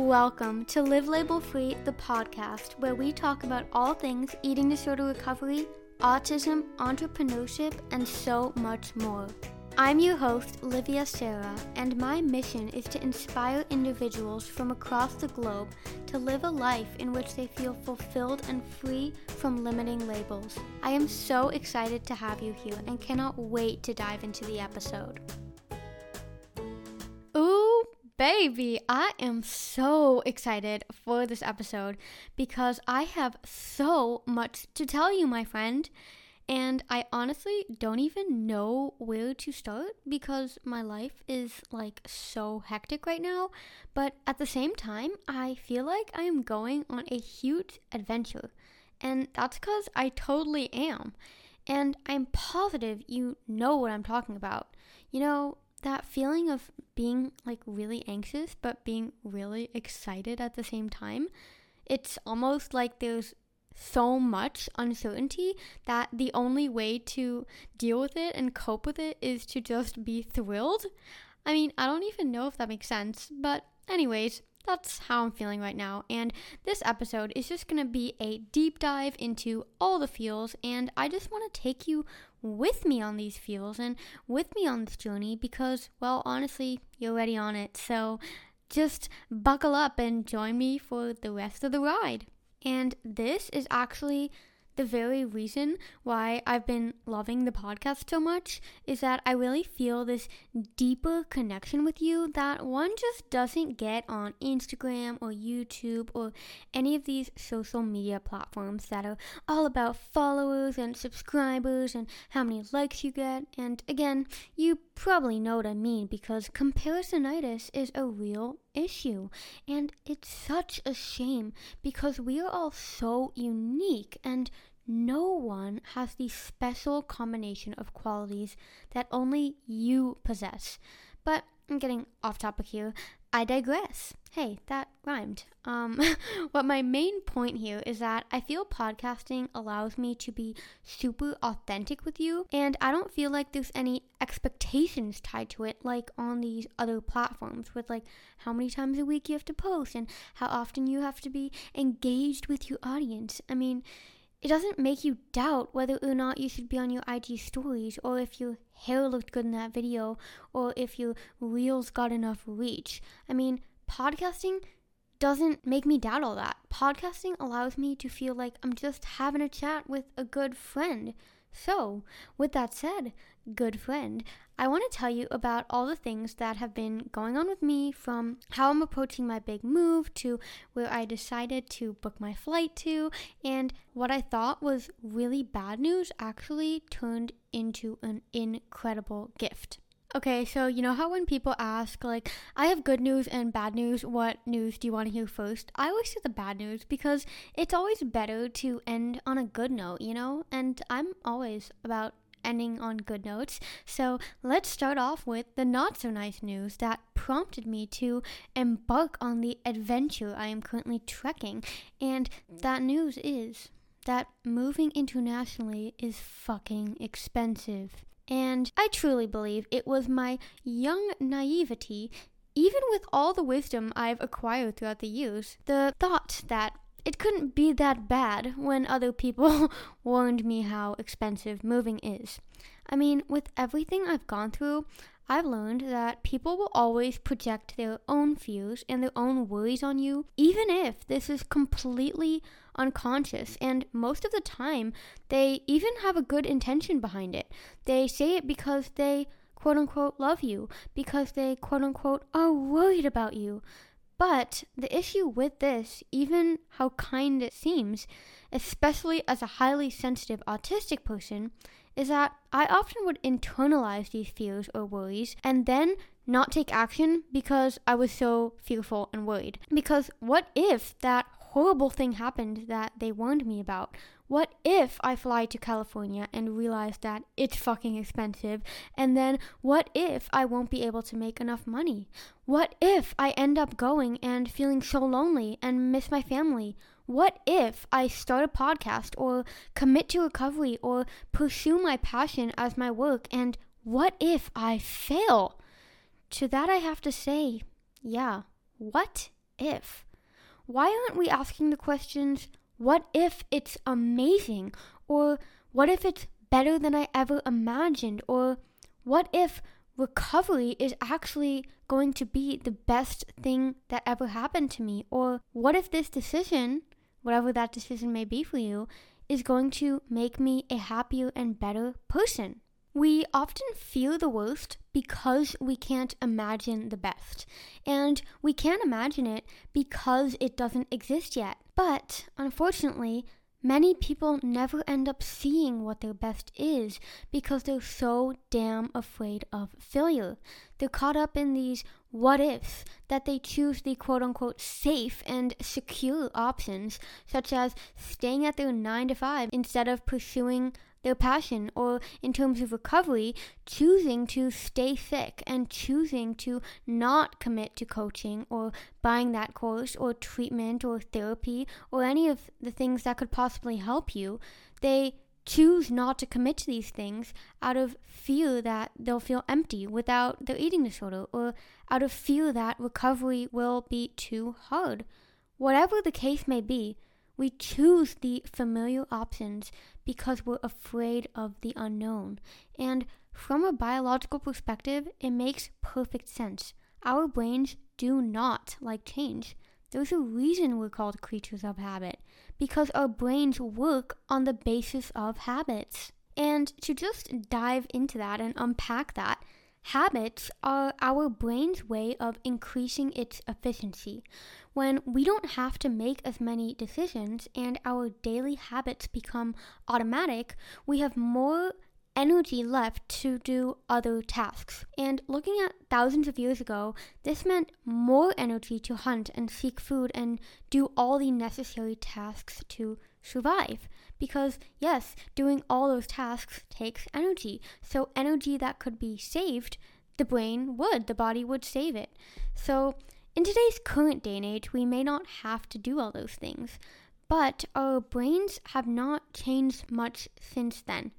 Welcome to Live Label Free, the podcast where we talk about all things eating disorder recovery, autism, entrepreneurship, and so much more. I'm your host, Livia Sarah, and my mission is to inspire individuals from across the globe to live a life in which they feel fulfilled and free from limiting labels. I am so excited to have you here and cannot wait to dive into the episode. Baby, I am so excited for this episode because I have so much to tell you, my friend. And I honestly don't even know where to start because my life is like so hectic right now. But at the same time, I feel like I am going on a huge adventure. And that's because I totally am. And I'm positive you know what I'm talking about. You know, that feeling of being like really anxious but being really excited at the same time. It's almost like there's so much uncertainty that the only way to deal with it and cope with it is to just be thrilled. I mean, I don't even know if that makes sense, but, anyways, that's how I'm feeling right now. And this episode is just going to be a deep dive into all the feels. And I just want to take you with me on these feels and with me on this journey because, well, honestly, you're already on it. So just buckle up and join me for the rest of the ride. And this is actually the very reason why I've been loving the podcast so much is that I really feel this deeper connection with you that one just doesn't get on Instagram or YouTube or any of these social media platforms that are all about followers and subscribers and how many likes you get. And again, you probably know what I mean because comparisonitis is a real issue. And it's such a shame because we are all so unique and no one has the special combination of qualities that only you possess. But I'm getting off topic here. I digress. Hey, that rhymed. Um, what my main point here is that I feel podcasting allows me to be super authentic with you, and I don't feel like there's any expectations tied to it, like on these other platforms, with like how many times a week you have to post and how often you have to be engaged with your audience. I mean, it doesn't make you doubt whether or not you should be on your IG stories or if your hair looked good in that video or if your reels got enough reach. I mean, podcasting doesn't make me doubt all that. Podcasting allows me to feel like I'm just having a chat with a good friend. So, with that said, good friend, I want to tell you about all the things that have been going on with me from how I'm approaching my big move to where I decided to book my flight to, and what I thought was really bad news actually turned into an incredible gift. Okay, so you know how when people ask, like, I have good news and bad news, what news do you want to hear first? I always say the bad news because it's always better to end on a good note, you know? And I'm always about ending on good notes. So let's start off with the not so nice news that prompted me to embark on the adventure I am currently trekking. And that news is that moving internationally is fucking expensive. And I truly believe it was my young naivety, even with all the wisdom I've acquired throughout the years, the thought that it couldn't be that bad when other people warned me how expensive moving is. I mean, with everything I've gone through, I've learned that people will always project their own fears and their own worries on you, even if this is completely unconscious. And most of the time, they even have a good intention behind it. They say it because they quote unquote love you, because they quote unquote are worried about you. But the issue with this, even how kind it seems, especially as a highly sensitive autistic person, is that I often would internalize these fears or worries and then not take action because I was so fearful and worried. Because what if that horrible thing happened that they warned me about? What if I fly to California and realize that it's fucking expensive? And then what if I won't be able to make enough money? What if I end up going and feeling so lonely and miss my family? What if I start a podcast or commit to recovery or pursue my passion as my work? And what if I fail? To that, I have to say, yeah, what if? Why aren't we asking the questions, what if it's amazing? Or what if it's better than I ever imagined? Or what if recovery is actually going to be the best thing that ever happened to me? Or what if this decision, whatever that decision may be for you, is going to make me a happier and better person? We often feel the worst because we can't imagine the best. And we can't imagine it because it doesn't exist yet. But unfortunately, Many people never end up seeing what their best is because they're so damn afraid of failure. They're caught up in these what ifs that they choose the quote unquote safe and secure options, such as staying at their 9 to 5 instead of pursuing their passion, or in terms of recovery, choosing to stay sick and choosing to not commit to coaching or buying that course or treatment or therapy or any of the things that could possibly help you, they choose not to commit to these things out of fear that they'll feel empty without their eating disorder or out of fear that recovery will be too hard. Whatever the case may be, we choose the familiar options because we're afraid of the unknown. And from a biological perspective, it makes perfect sense. Our brains do not like change. There's a reason we're called creatures of habit, because our brains work on the basis of habits. And to just dive into that and unpack that, Habits are our brain's way of increasing its efficiency. When we don't have to make as many decisions and our daily habits become automatic, we have more energy left to do other tasks. And looking at thousands of years ago, this meant more energy to hunt and seek food and do all the necessary tasks to survive. Because, yes, doing all those tasks takes energy. So, energy that could be saved, the brain would, the body would save it. So, in today's current day and age, we may not have to do all those things. But our brains have not changed much since then.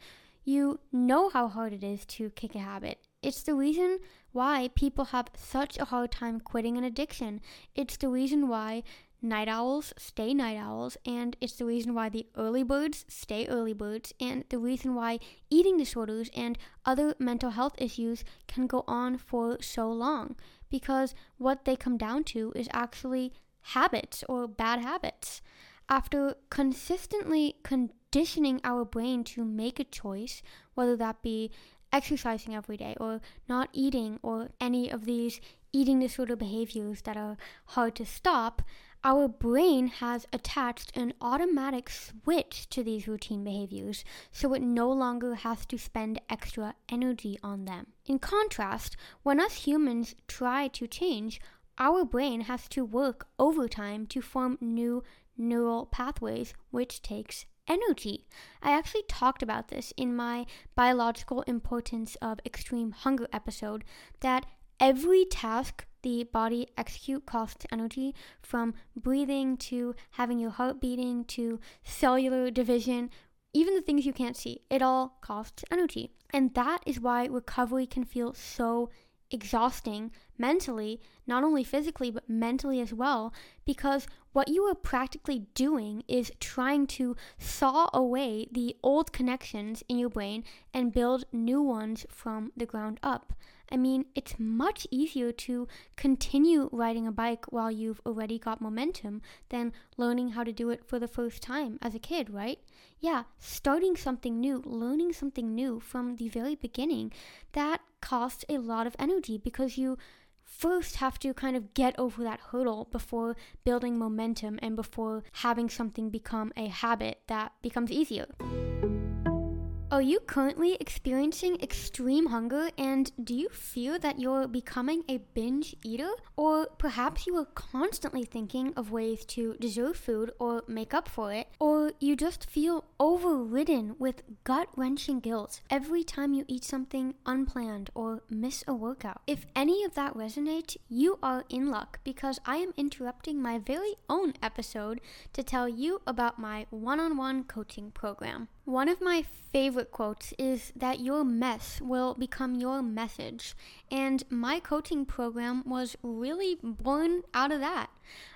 You know how hard it is to kick a habit. It's the reason why people have such a hard time quitting an addiction. It's the reason why night owls stay night owls, and it's the reason why the early birds stay early birds, and the reason why eating disorders and other mental health issues can go on for so long. Because what they come down to is actually habits or bad habits. After consistently conditioning our brain to make a choice, whether that be exercising every day or not eating or any of these eating disorder behaviors that are hard to stop, our brain has attached an automatic switch to these routine behaviors, so it no longer has to spend extra energy on them. In contrast, when us humans try to change, our brain has to work overtime to form new neural pathways, which takes energy. I actually talked about this in my biological importance of extreme hunger episode that every task the body execute costs energy from breathing to having your heart beating to cellular division even the things you can't see it all costs energy and that is why recovery can feel so exhausting mentally, not only physically, but mentally as well, because what you are practically doing is trying to saw away the old connections in your brain and build new ones from the ground up. I mean, it's much easier to continue riding a bike while you've already got momentum than learning how to do it for the first time as a kid, right? Yeah, starting something new, learning something new from the very beginning, that costs a lot of energy because you first have to kind of get over that hurdle before building momentum and before having something become a habit that becomes easier. Are you currently experiencing extreme hunger and do you feel that you're becoming a binge eater? Or perhaps you are constantly thinking of ways to deserve food or make up for it? Or you just feel overridden with gut wrenching guilt every time you eat something unplanned or miss a workout? If any of that resonates, you are in luck because I am interrupting my very own episode to tell you about my one on one coaching program. One of my favorite quotes is that your mess will become your message. And my coaching program was really born out of that.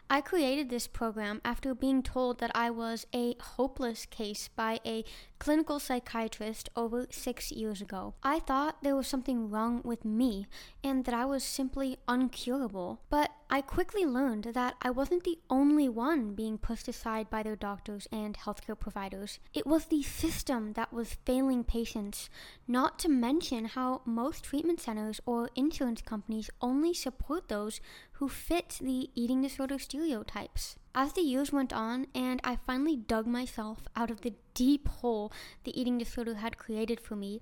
I created this program after being told that I was a hopeless case by a clinical psychiatrist over six years ago. I thought there was something wrong with me and that I was simply uncurable. But I quickly learned that I wasn't the only one being pushed aside by their doctors and healthcare providers. It was the system that was failing patients, not to mention how most treatment centers or insurance companies only support those who fit the eating disorder stereotypes. As the years went on, and I finally dug myself out of the deep hole the eating disorder had created for me,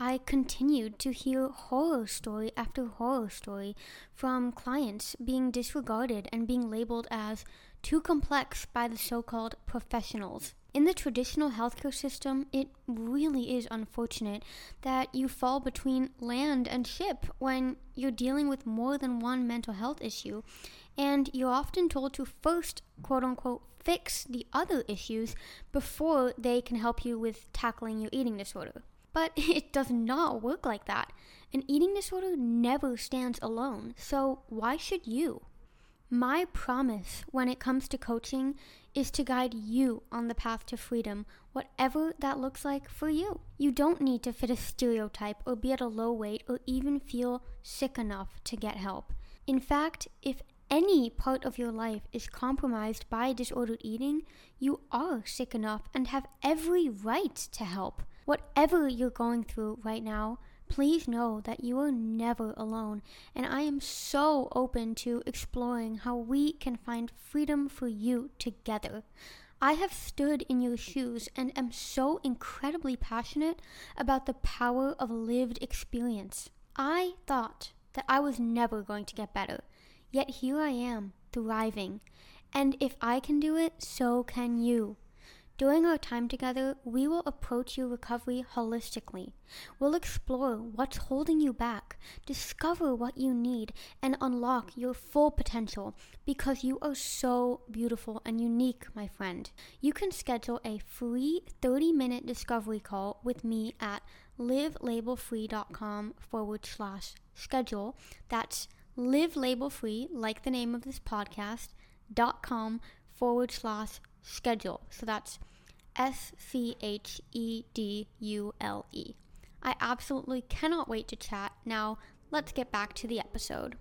I continued to hear horror story after horror story from clients being disregarded and being labeled as too complex by the so called professionals. In the traditional healthcare system, it really is unfortunate that you fall between land and ship when you're dealing with more than one mental health issue, and you're often told to first, quote unquote, fix the other issues before they can help you with tackling your eating disorder. But it does not work like that. An eating disorder never stands alone, so why should you? My promise when it comes to coaching is to guide you on the path to freedom, whatever that looks like for you. You don't need to fit a stereotype or be at a low weight or even feel sick enough to get help. In fact, if any part of your life is compromised by disordered eating, you are sick enough and have every right to help. Whatever you're going through right now, please know that you are never alone, and I am so open to exploring how we can find freedom for you together. I have stood in your shoes and am so incredibly passionate about the power of lived experience. I thought that I was never going to get better, yet here I am, thriving. And if I can do it, so can you. During our time together, we will approach your recovery holistically. We'll explore what's holding you back, discover what you need, and unlock your full potential because you are so beautiful and unique, my friend. You can schedule a free 30 minute discovery call with me at livelabelfree.com forward slash schedule. That's livelabelfree, like the name of this podcast, dot com forward slash schedule. So that's S C H E D U L E. I absolutely cannot wait to chat. Now, let's get back to the episode.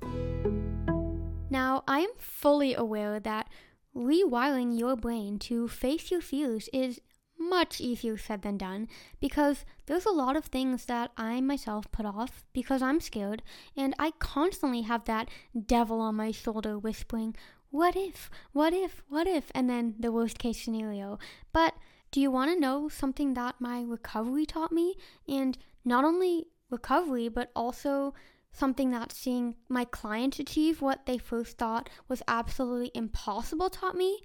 Now, I am fully aware that rewiring your brain to face your fears is much easier said than done because there's a lot of things that I myself put off because I'm scared, and I constantly have that devil on my shoulder whispering, What if? What if? What if? And then the worst case scenario. But do you want to know something that my recovery taught me? And not only recovery, but also something that seeing my clients achieve what they first thought was absolutely impossible taught me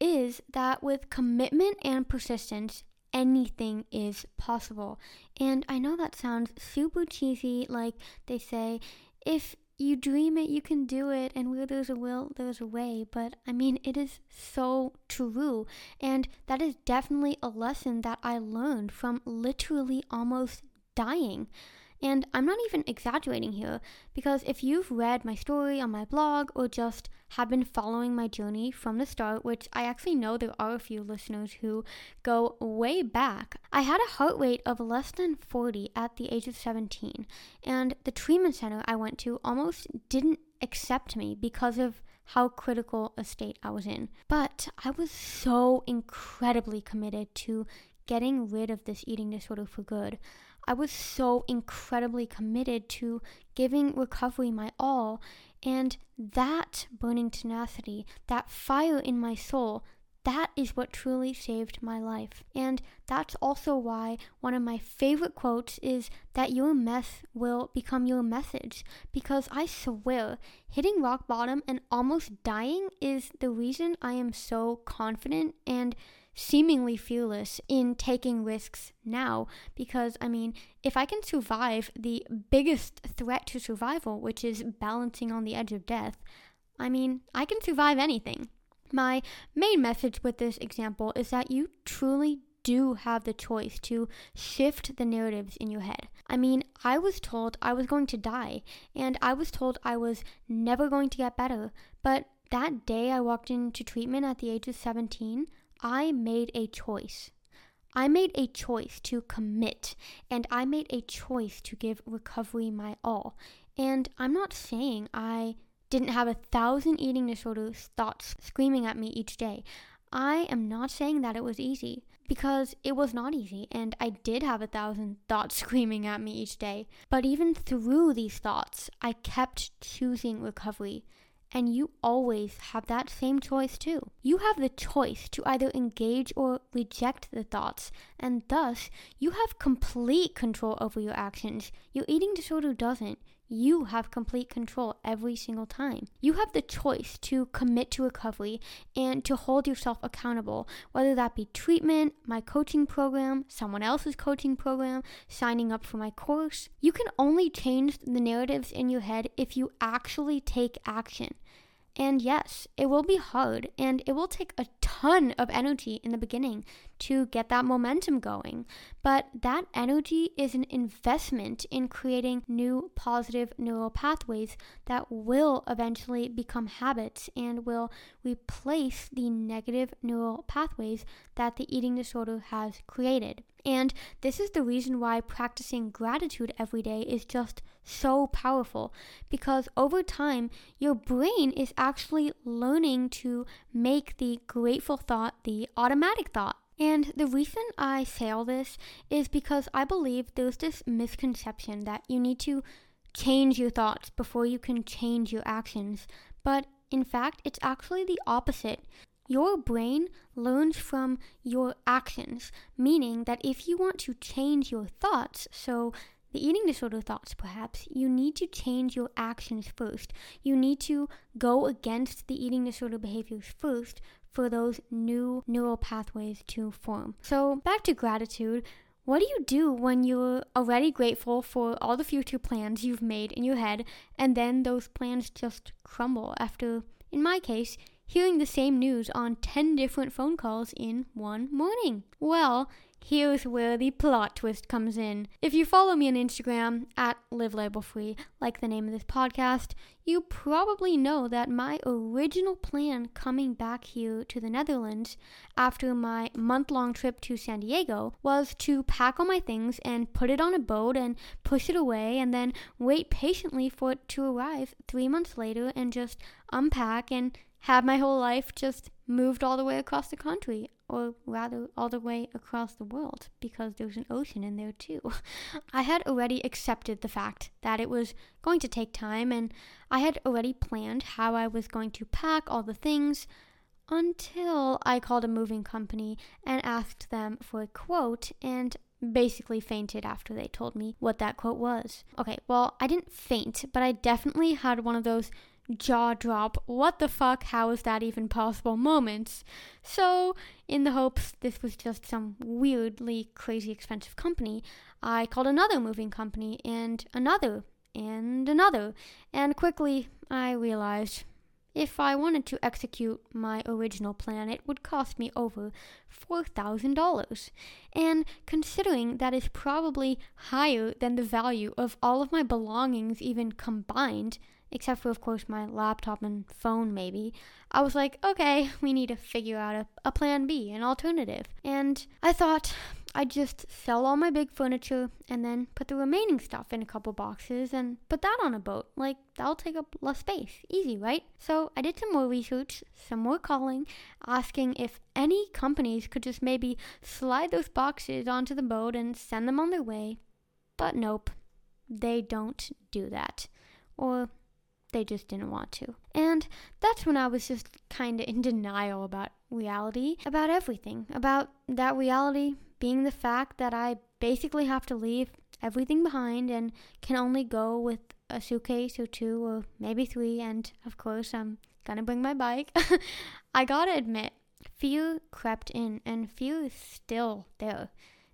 is that with commitment and persistence, anything is possible. And I know that sounds super cheesy, like they say, if you dream it, you can do it, and where there's a will, there's a way. But I mean, it is so true. And that is definitely a lesson that I learned from literally almost dying. And I'm not even exaggerating here, because if you've read my story on my blog or just have been following my journey from the start, which I actually know there are a few listeners who go way back, I had a heart rate of less than 40 at the age of 17, and the treatment center I went to almost didn't accept me because of how critical a state I was in. But I was so incredibly committed to getting rid of this eating disorder for good. I was so incredibly committed to giving recovery my all, and that burning tenacity, that fire in my soul, that is what truly saved my life. And that's also why one of my favorite quotes is that your mess will become your message. Because I swear, hitting rock bottom and almost dying is the reason I am so confident and seemingly fearless in taking risks now because I mean, if I can survive the biggest threat to survival, which is balancing on the edge of death, I mean, I can survive anything. My main message with this example is that you truly do have the choice to shift the narratives in your head. I mean, I was told I was going to die, and I was told I was never going to get better. But that day I walked into treatment at the age of 17, I made a choice. I made a choice to commit, and I made a choice to give recovery my all. And I'm not saying I didn't have a thousand eating disorder thoughts screaming at me each day. I am not saying that it was easy because it was not easy and I did have a thousand thoughts screaming at me each day. But even through these thoughts, I kept choosing recovery. And you always have that same choice too. You have the choice to either engage or reject the thoughts, and thus you have complete control over your actions. Your eating disorder doesn't. You have complete control every single time. You have the choice to commit to recovery and to hold yourself accountable, whether that be treatment, my coaching program, someone else's coaching program, signing up for my course. You can only change the narratives in your head if you actually take action. And yes, it will be hard and it will take a ton of energy in the beginning to get that momentum going. But that energy is an investment in creating new positive neural pathways that will eventually become habits and will replace the negative neural pathways that the eating disorder has created. And this is the reason why practicing gratitude every day is just so powerful because over time, your brain is actually learning to make the grateful thought the automatic thought. And the reason I say all this is because I believe there's this misconception that you need to change your thoughts before you can change your actions. But in fact, it's actually the opposite. Your brain learns from your actions, meaning that if you want to change your thoughts, so the eating disorder thoughts perhaps, you need to change your actions first. You need to go against the eating disorder behaviors first for those new neural pathways to form. So, back to gratitude. What do you do when you're already grateful for all the future plans you've made in your head and then those plans just crumble after, in my case, hearing the same news on 10 different phone calls in one morning. Well, here's where the plot twist comes in. If you follow me on Instagram at Live Free, like the name of this podcast, you probably know that my original plan coming back here to the Netherlands after my month long trip to San Diego was to pack all my things and put it on a boat and push it away and then wait patiently for it to arrive three months later and just unpack and have my whole life just moved all the way across the country, or rather, all the way across the world, because there's an ocean in there too. I had already accepted the fact that it was going to take time, and I had already planned how I was going to pack all the things until I called a moving company and asked them for a quote, and basically fainted after they told me what that quote was. Okay, well, I didn't faint, but I definitely had one of those jaw drop, what the fuck, how is that even possible moments. So, in the hopes this was just some weirdly crazy expensive company, I called another moving company and another and another, and quickly I realized if I wanted to execute my original plan, it would cost me over $4,000. And considering that is probably higher than the value of all of my belongings even combined, except for, of course, my laptop and phone, maybe, I was like, okay, we need to figure out a, a plan B, an alternative. And I thought I'd just sell all my big furniture and then put the remaining stuff in a couple boxes and put that on a boat. Like, that'll take up less space. Easy, right? So I did some more research, some more calling, asking if any companies could just maybe slide those boxes onto the boat and send them on their way. But nope, they don't do that. Or they just didn't want to. And that's when I was just kind of in denial about reality, about everything, about that reality being the fact that I basically have to leave everything behind and can only go with a suitcase or two or maybe three. And of course, I'm gonna bring my bike. I gotta admit, fear crept in, and fear is still there.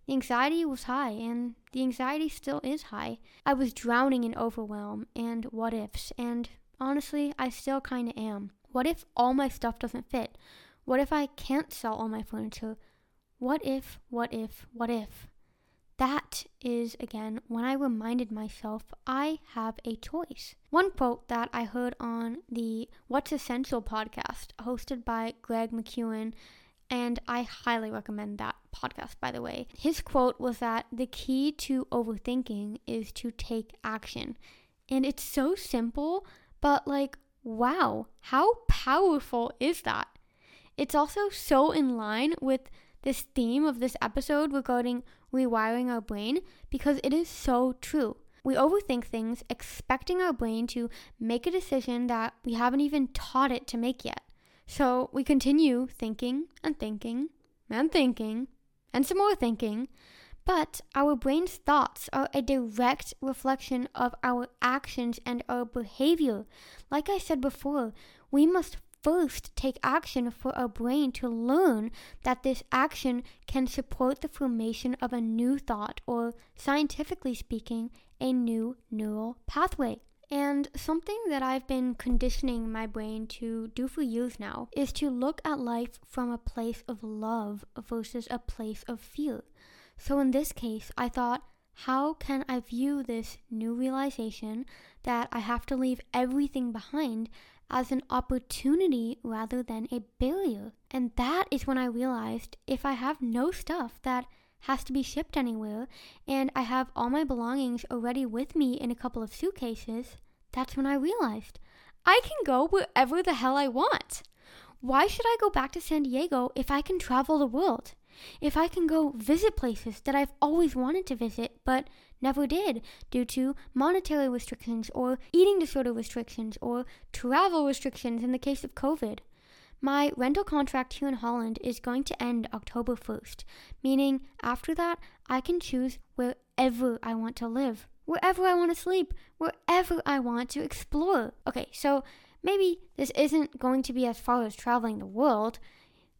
The anxiety was high, and the anxiety still is high. I was drowning in overwhelm and what ifs, and honestly, I still kinda am. What if all my stuff doesn't fit? What if I can't sell all my furniture? what if, what if, what if? That is, again, when I reminded myself I have a choice. One quote that I heard on the What's Essential podcast, hosted by Greg McKeown, and I highly recommend that podcast, by the way. His quote was that the key to overthinking is to take action. And it's so simple, but like, wow, how powerful is that? It's also so in line with this theme of this episode regarding rewiring our brain because it is so true. We overthink things, expecting our brain to make a decision that we haven't even taught it to make yet. So we continue thinking and thinking and thinking and some more thinking, but our brain's thoughts are a direct reflection of our actions and our behavior. Like I said before, we must first take action for our brain to learn that this action can support the formation of a new thought, or scientifically speaking, a new neural pathway. And something that I've been conditioning my brain to do for years now is to look at life from a place of love versus a place of fear. So in this case, I thought, how can I view this new realization that I have to leave everything behind as an opportunity rather than a barrier. And that is when I realized if I have no stuff that has to be shipped anywhere and I have all my belongings already with me in a couple of suitcases, that's when I realized I can go wherever the hell I want. Why should I go back to San Diego if I can travel the world? If I can go visit places that I've always wanted to visit but never did due to monetary restrictions or eating disorder restrictions or travel restrictions in the case of COVID. My rental contract here in Holland is going to end October 1st, meaning after that, I can choose wherever I want to live, wherever I want to sleep, wherever I want to explore. Okay, so maybe this isn't going to be as far as traveling the world,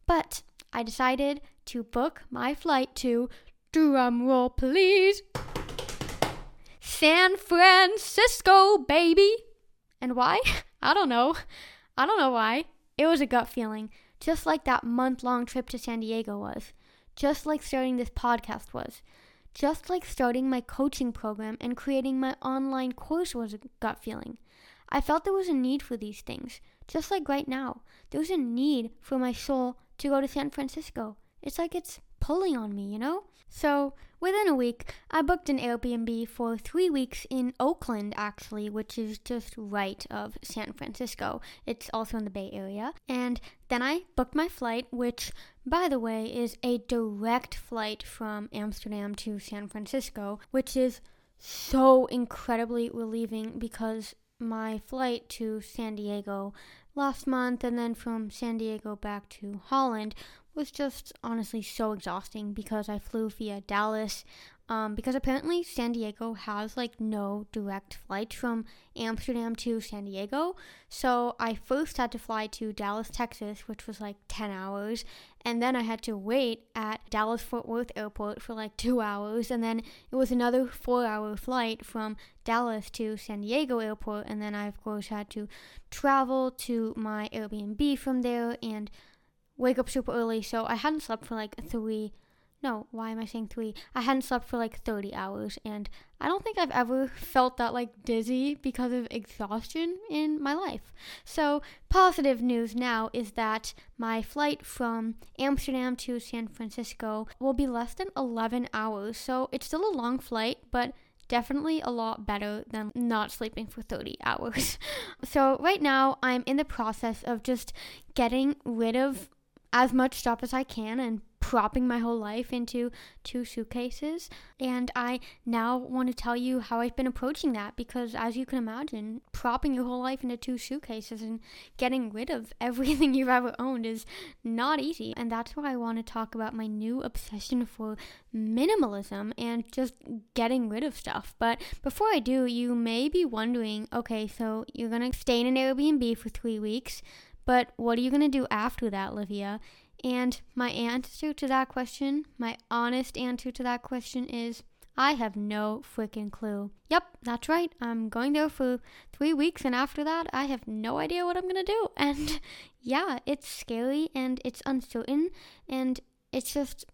but I decided to book my flight to, drum roll please, San Francisco, baby. And why? I don't know. I don't know why. It was a gut feeling, just like that month long trip to San Diego was, just like starting this podcast was, just like starting my coaching program and creating my online course was a gut feeling. I felt there was a need for these things, just like right now. There's a need for my soul to go to San Francisco. It's like it's pulling on me, you know? So, within a week, I booked an Airbnb for three weeks in Oakland, actually, which is just right of San Francisco. It's also in the Bay Area. And then I booked my flight, which, by the way, is a direct flight from Amsterdam to San Francisco, which is so incredibly relieving because my flight to San Diego last month and then from San Diego back to Holland was just honestly so exhausting because I flew via Dallas. Um, because apparently San Diego has like no direct flights from Amsterdam to San Diego. So I first had to fly to Dallas, Texas, which was like 10 hours. And then I had to wait at Dallas Fort Worth Airport for like two hours. And then it was another four hour flight from Dallas to San Diego Airport. And then I, of course, had to travel to my Airbnb from there and wake up super early, so I hadn't slept for like three. No, why am I saying three? I hadn't slept for like 30 hours, and I don't think I've ever felt that like dizzy because of exhaustion in my life. So, positive news now is that my flight from Amsterdam to San Francisco will be less than 11 hours. So, it's still a long flight, but definitely a lot better than not sleeping for 30 hours. so, right now, I'm in the process of just getting rid of as much stuff as I can and propping my whole life into two suitcases. And I now want to tell you how I've been approaching that because, as you can imagine, propping your whole life into two suitcases and getting rid of everything you've ever owned is not easy. And that's why I want to talk about my new obsession for minimalism and just getting rid of stuff. But before I do, you may be wondering okay, so you're going to stay in an Airbnb for three weeks. But what are you going to do after that, Livia? And my answer to that question, my honest answer to that question is I have no freaking clue. Yep, that's right. I'm going there for three weeks, and after that, I have no idea what I'm gonna do. And yeah, it's scary and it's uncertain, and it's just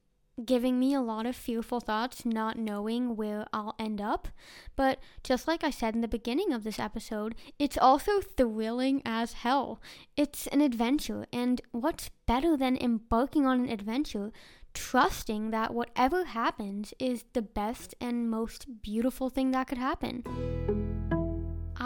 giving me a lot of fearful thoughts, not knowing where I'll end up. But just like I said in the beginning of this episode, it's also thrilling as hell. It's an adventure, and what's better than embarking on an adventure, trusting that whatever happens is the best and most beautiful thing that could happen?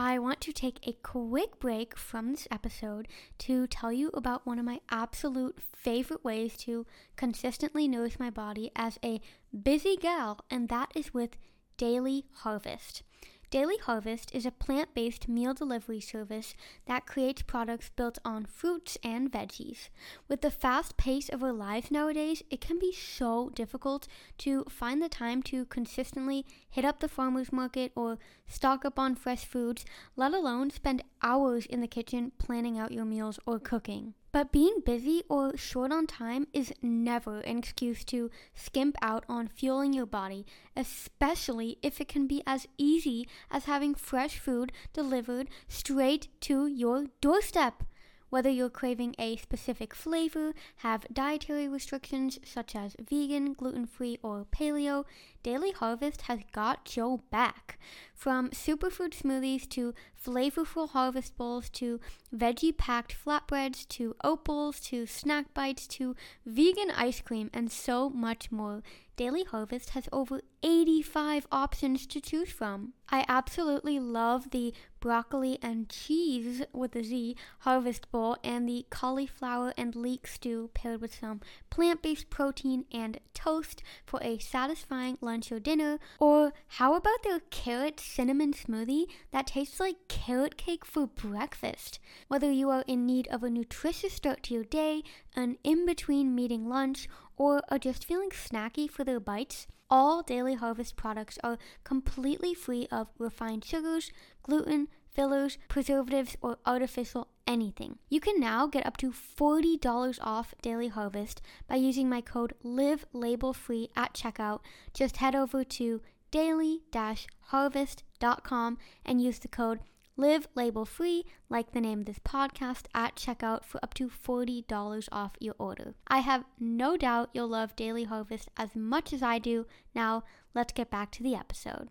I want to take a quick break from this episode to tell you about one of my absolute favorite ways to consistently nourish my body as a busy gal, and that is with Daily Harvest. Daily Harvest is a plant based meal delivery service that creates products built on fruits and veggies. With the fast pace of our lives nowadays, it can be so difficult to find the time to consistently hit up the farmer's market or stock up on fresh foods, let alone spend hours in the kitchen planning out your meals or cooking. But being busy or short on time is never an excuse to skimp out on fueling your body, especially if it can be as easy as having fresh food delivered straight to your doorstep. Whether you're craving a specific flavor, have dietary restrictions such as vegan, gluten free, or paleo, Daily Harvest has got your back. From superfood smoothies to flavorful harvest bowls to veggie packed flatbreads to opals to snack bites to vegan ice cream and so much more. Daily Harvest has over 85 options to choose from. I absolutely love the broccoli and cheese with a Z harvest bowl and the cauliflower and leek stew paired with some plant based protein and toast for a satisfying lunch or dinner. Or how about their carrot cinnamon smoothie that tastes like carrot cake for breakfast? Whether you are in need of a nutritious start to your day, an in between meeting lunch, or are just feeling snacky for their bites, all Daily Harvest products are completely free of refined sugars, gluten, fillers, preservatives, or artificial anything. You can now get up to $40 off Daily Harvest by using my code LIVELabelFree at checkout. Just head over to daily-harvest.com and use the code Live label free, like the name of this podcast, at checkout for up to $40 off your order. I have no doubt you'll love Daily Harvest as much as I do. Now, let's get back to the episode.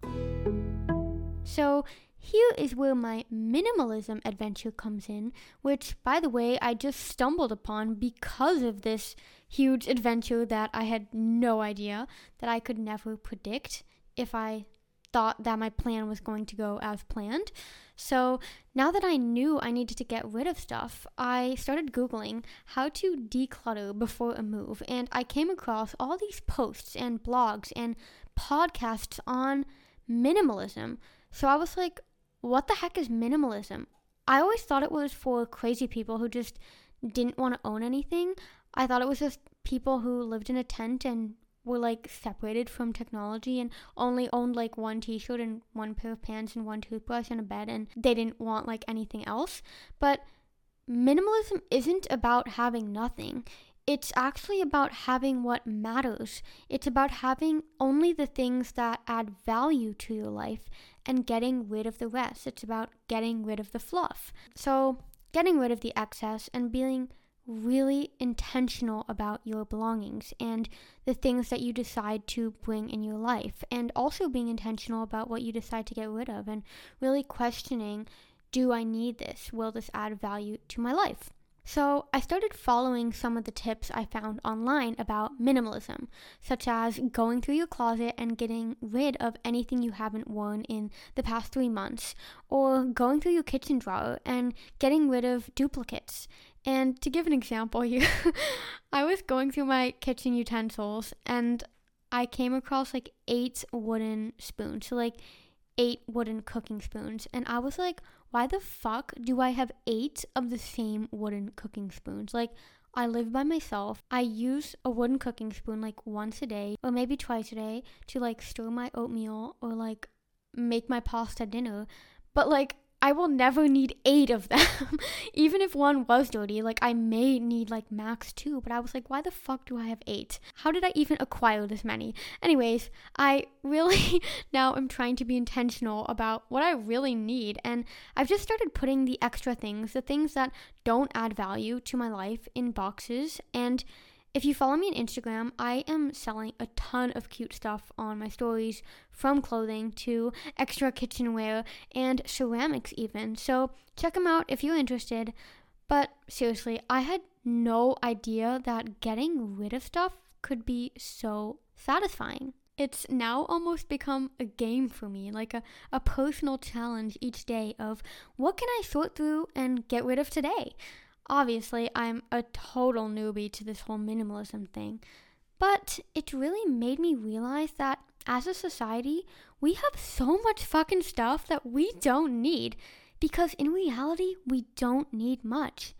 So, here is where my minimalism adventure comes in, which, by the way, I just stumbled upon because of this huge adventure that I had no idea that I could never predict if I thought that my plan was going to go as planned. So now that I knew I needed to get rid of stuff, I started Googling how to declutter before a move, and I came across all these posts and blogs and podcasts on minimalism. So I was like, what the heck is minimalism? I always thought it was for crazy people who just didn't want to own anything. I thought it was just people who lived in a tent and were like separated from technology and only owned like one t-shirt and one pair of pants and one toothbrush and a bed and they didn't want like anything else. But minimalism isn't about having nothing. It's actually about having what matters. It's about having only the things that add value to your life and getting rid of the rest. It's about getting rid of the fluff. So, getting rid of the excess and being really intentional about your belongings and the things that you decide to bring in your life, and also being intentional about what you decide to get rid of, and really questioning do I need this? Will this add value to my life? So, I started following some of the tips I found online about minimalism, such as going through your closet and getting rid of anything you haven't worn in the past three months, or going through your kitchen drawer and getting rid of duplicates, and to give an example here, I was going through my kitchen utensils and I came across like eight wooden spoons. So, like, eight wooden cooking spoons. And I was like, why the fuck do I have eight of the same wooden cooking spoons? Like, I live by myself. I use a wooden cooking spoon like once a day or maybe twice a day to like stir my oatmeal or like make my pasta dinner. But like, I will never need eight of them. Even if one was dirty, like I may need like max two, but I was like, why the fuck do I have eight? How did I even acquire this many? Anyways, I really now am trying to be intentional about what I really need, and I've just started putting the extra things, the things that don't add value to my life, in boxes and If you follow me on Instagram, I am selling a ton of cute stuff on my stories from clothing to extra kitchenware and ceramics, even. So check them out if you're interested. But seriously, I had no idea that getting rid of stuff could be so satisfying. It's now almost become a game for me, like a, a personal challenge each day of what can I sort through and get rid of today? Obviously, I'm a total newbie to this whole minimalism thing, but it really made me realize that as a society, we have so much fucking stuff that we don't need because in reality, we don't need much.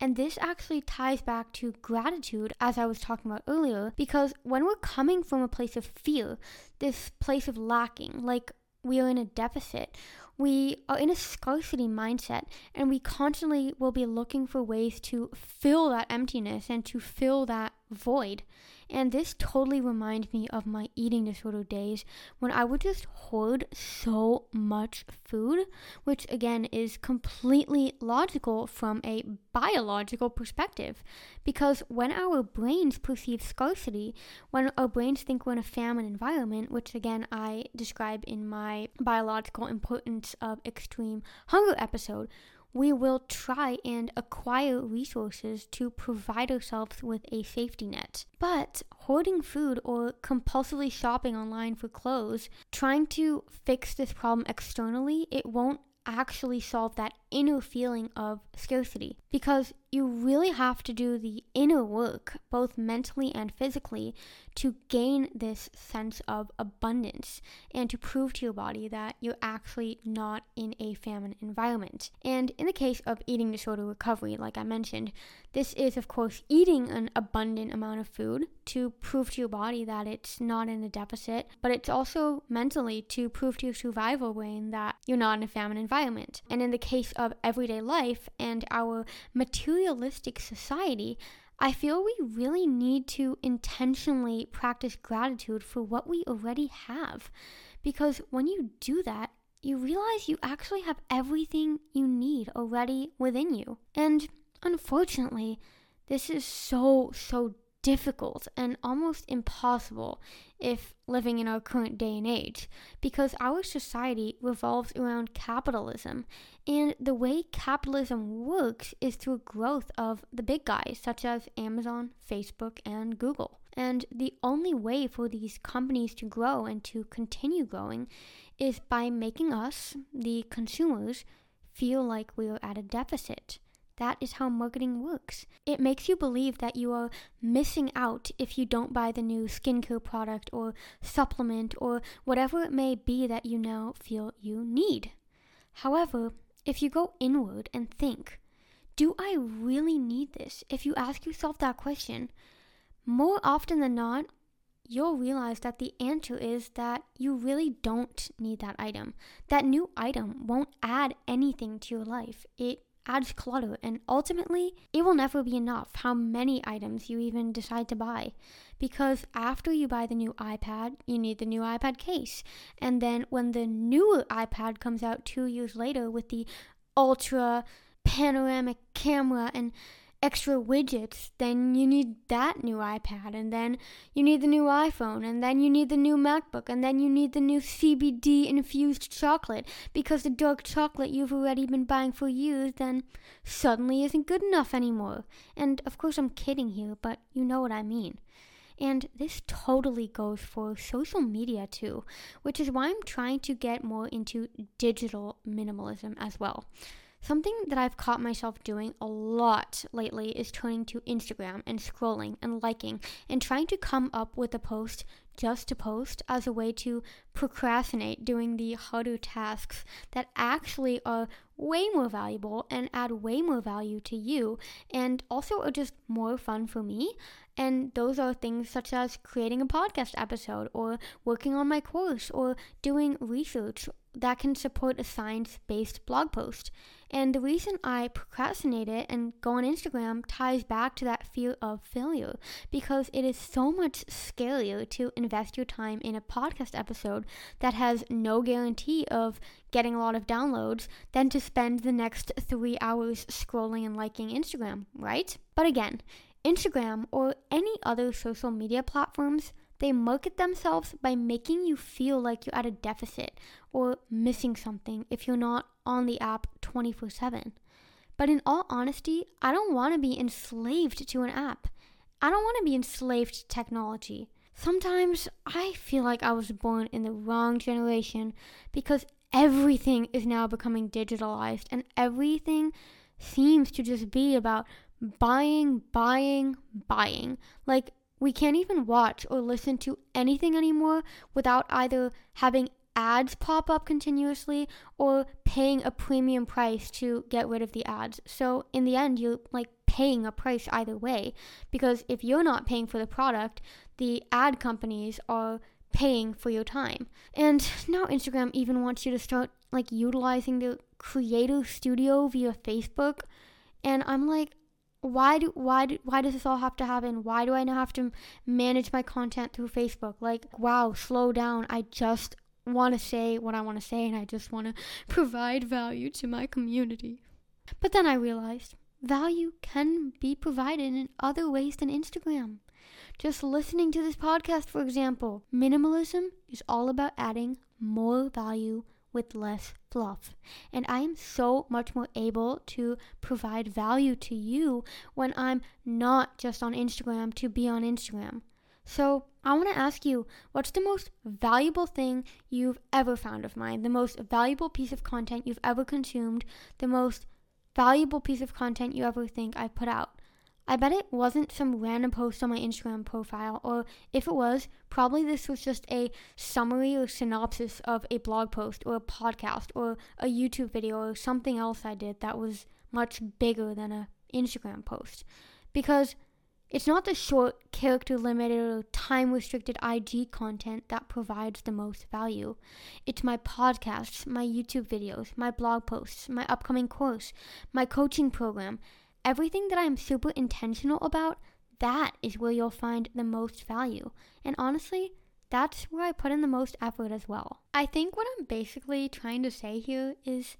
And this actually ties back to gratitude, as I was talking about earlier, because when we're coming from a place of fear, this place of lacking, like we are in a deficit, we are in a scarcity mindset and we constantly will be looking for ways to fill that emptiness and to fill that void. And this totally reminds me of my eating disorder days when I would just hoard so much food, which again is completely logical from a biological perspective. Because when our brains perceive scarcity, when our brains think we're in a famine environment, which again I describe in my biological importance of extreme hunger episode, we will try and acquire resources to provide ourselves with a safety net. But hoarding food or compulsively shopping online for clothes, trying to fix this problem externally, it won't actually solve that inner feeling of scarcity because you really have to do the inner work, both mentally and physically, to gain this sense of abundance and to prove to your body that you're actually not in a famine environment. And in the case of eating disorder recovery, like I mentioned, this is, of course, eating an abundant amount of food to prove to your body that it's not in a deficit, but it's also mentally to prove to your survival brain that you're not in a famine environment. And in the case of everyday life and our materialistic society, I feel we really need to intentionally practice gratitude for what we already have. Because when you do that, you realize you actually have everything you need already within you. And unfortunately, this is so, so difficult and almost impossible if living in our current day and age because our society revolves around capitalism and the way capitalism works is through growth of the big guys such as Amazon, Facebook and Google. And the only way for these companies to grow and to continue growing is by making us, the consumers, feel like we're at a deficit. That is how marketing works. It makes you believe that you are missing out if you don't buy the new skincare product or supplement or whatever it may be that you now feel you need. However, if you go inward and think, do I really need this? If you ask yourself that question, more often than not, you'll realize that the answer is that you really don't need that item. That new item won't add anything to your life. It adds clutter, and ultimately, it will never be enough how many items you even decide to buy. Because after you buy the new iPad, you need the new iPad case. And then when the newer iPad comes out two years later with the ultra panoramic camera and extra widgets, then you need that new iPad, and then you need the new iPhone, and then you need the new MacBook, and then you need the new CBD infused chocolate because the dark chocolate you've already been buying for years then suddenly isn't good enough anymore. And of course, I'm kidding here, but you know what I mean. And this totally goes for social media too, which is why I'm trying to get more into digital minimalism as well. Something that I've caught myself doing a lot lately is turning to Instagram and scrolling and liking and trying to come up with a post just to post as a way to procrastinate doing the harder tasks that actually are way more valuable and add way more value to you and also are just more fun for me. And those are things such as creating a podcast episode or working on my course or doing research that can support a science based blog post. And the reason I procrastinate it and go on Instagram ties back to that fear of failure because it is so much scarier to invest your time in a podcast episode that has no guarantee of getting a lot of downloads than to spend the next three hours scrolling and liking Instagram, right? But again, Instagram or any other social media platforms, they market themselves by making you feel like you're at a deficit or missing something if you're not on the app 24 7. But in all honesty, I don't want to be enslaved to an app. I don't want to be enslaved to technology. Sometimes I feel like I was born in the wrong generation because everything is now becoming digitalized and everything seems to just be about buying, buying, buying. Like, we can't even watch or listen to anything anymore without either having ads pop up continuously or paying a premium price to get rid of the ads. So, in the end, you're like paying a price either way because if you're not paying for the product, the ad companies are paying for your time. And now Instagram even wants you to start like utilizing the creator studio via Facebook. And I'm like, why do why do, why does this all have to happen? Why do I now have to manage my content through Facebook? Like, wow, slow down. I just want to say what I want to say and I just want to provide value to my community. But then I realized value can be provided in other ways than Instagram. Just listening to this podcast, for example, minimalism is all about adding more value with less fluff. And I am so much more able to provide value to you when I'm not just on Instagram to be on Instagram. So, I want to ask you what's the most valuable thing you've ever found of mine? The most valuable piece of content you've ever consumed? The most valuable piece of content you ever think I've put out? I bet it wasn't some random post on my Instagram profile, or if it was, probably this was just a summary or synopsis of a blog post or a podcast or a YouTube video or something else I did that was much bigger than a Instagram post. Because it's not the short, character limited, or time restricted IG content that provides the most value. It's my podcasts, my YouTube videos, my blog posts, my upcoming course, my coaching program, everything that I'm super intentional about, that is where you'll find the most value. And honestly, that's where I put in the most effort as well. I think what I'm basically trying to say here is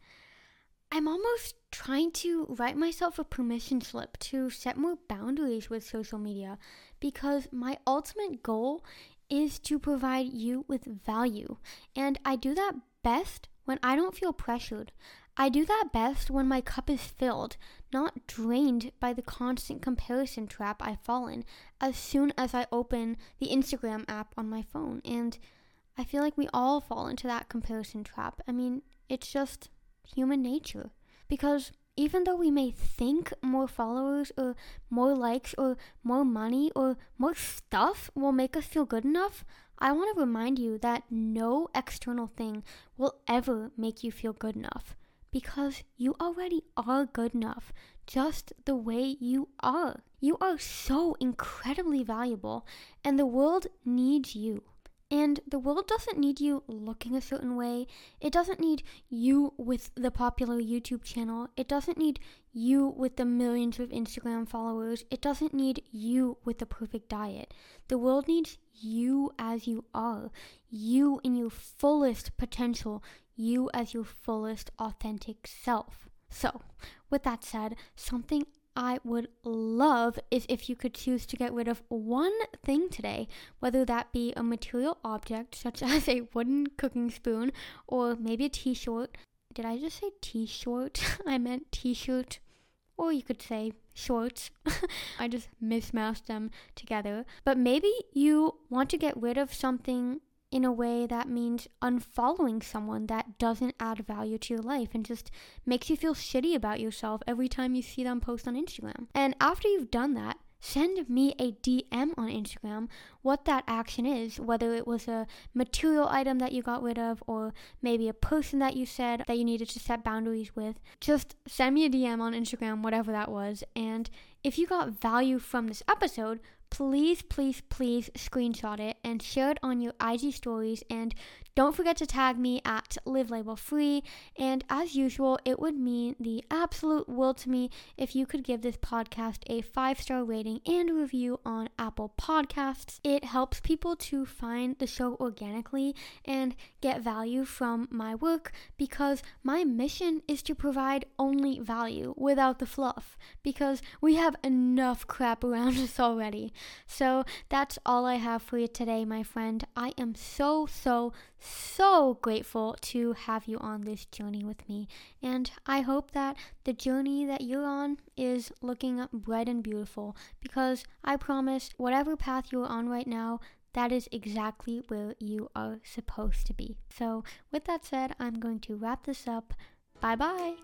I'm almost trying to write myself a permission slip to set more boundaries with social media because my ultimate goal is to provide you with value. And I do that best when I don't feel pressured. I do that best when my cup is filled, not drained by the constant comparison trap I fall in as soon as I open the Instagram app on my phone. And I feel like we all fall into that comparison trap. I mean, it's just human nature. Because even though we may think more followers or more likes or more money or more stuff will make us feel good enough, I want to remind you that no external thing will ever make you feel good enough because you already are good enough just the way you are. You are so incredibly valuable, and the world needs you. And the world doesn't need you looking a certain way. It doesn't need you with the popular YouTube channel. It doesn't need you with the millions of Instagram followers. It doesn't need you with the perfect diet. The world needs you as you are, you in your fullest potential, you as your fullest authentic self. So, with that said, something I would love is if you could choose to get rid of one thing today, whether that be a material object such as a wooden cooking spoon or maybe a t shirt. Did I just say t shirt? I meant t shirt. Or you could say shorts. I just mismatched them together. But maybe you want to get rid of something in a way that means unfollowing someone that doesn't add value to your life and just makes you feel shitty about yourself every time you see them post on Instagram. And after you've done that, send me a DM on Instagram what that action is, whether it was a material item that you got rid of or maybe a person that you said that you needed to set boundaries with. Just send me a DM on Instagram, whatever that was. And if you got value from this episode, please, please, please screenshot it and share it on your IG stories. And don't forget to tag me at Live Label Free. And as usual, it would mean the absolute world to me if you could give this podcast a five star rating and review on Apple Podcasts. It helps people to find the show organically and get value from my work because my mission is to provide only value without the fluff because we have enough crap around us already. So that's all I have for you today, my friend. I am so, so, so grateful to have you on this journey with me. And I hope that the journey that you're on is looking bright and beautiful because I promise, whatever path you're on right now, that is exactly where you are supposed to be. So, with that said, I'm going to wrap this up. Bye bye.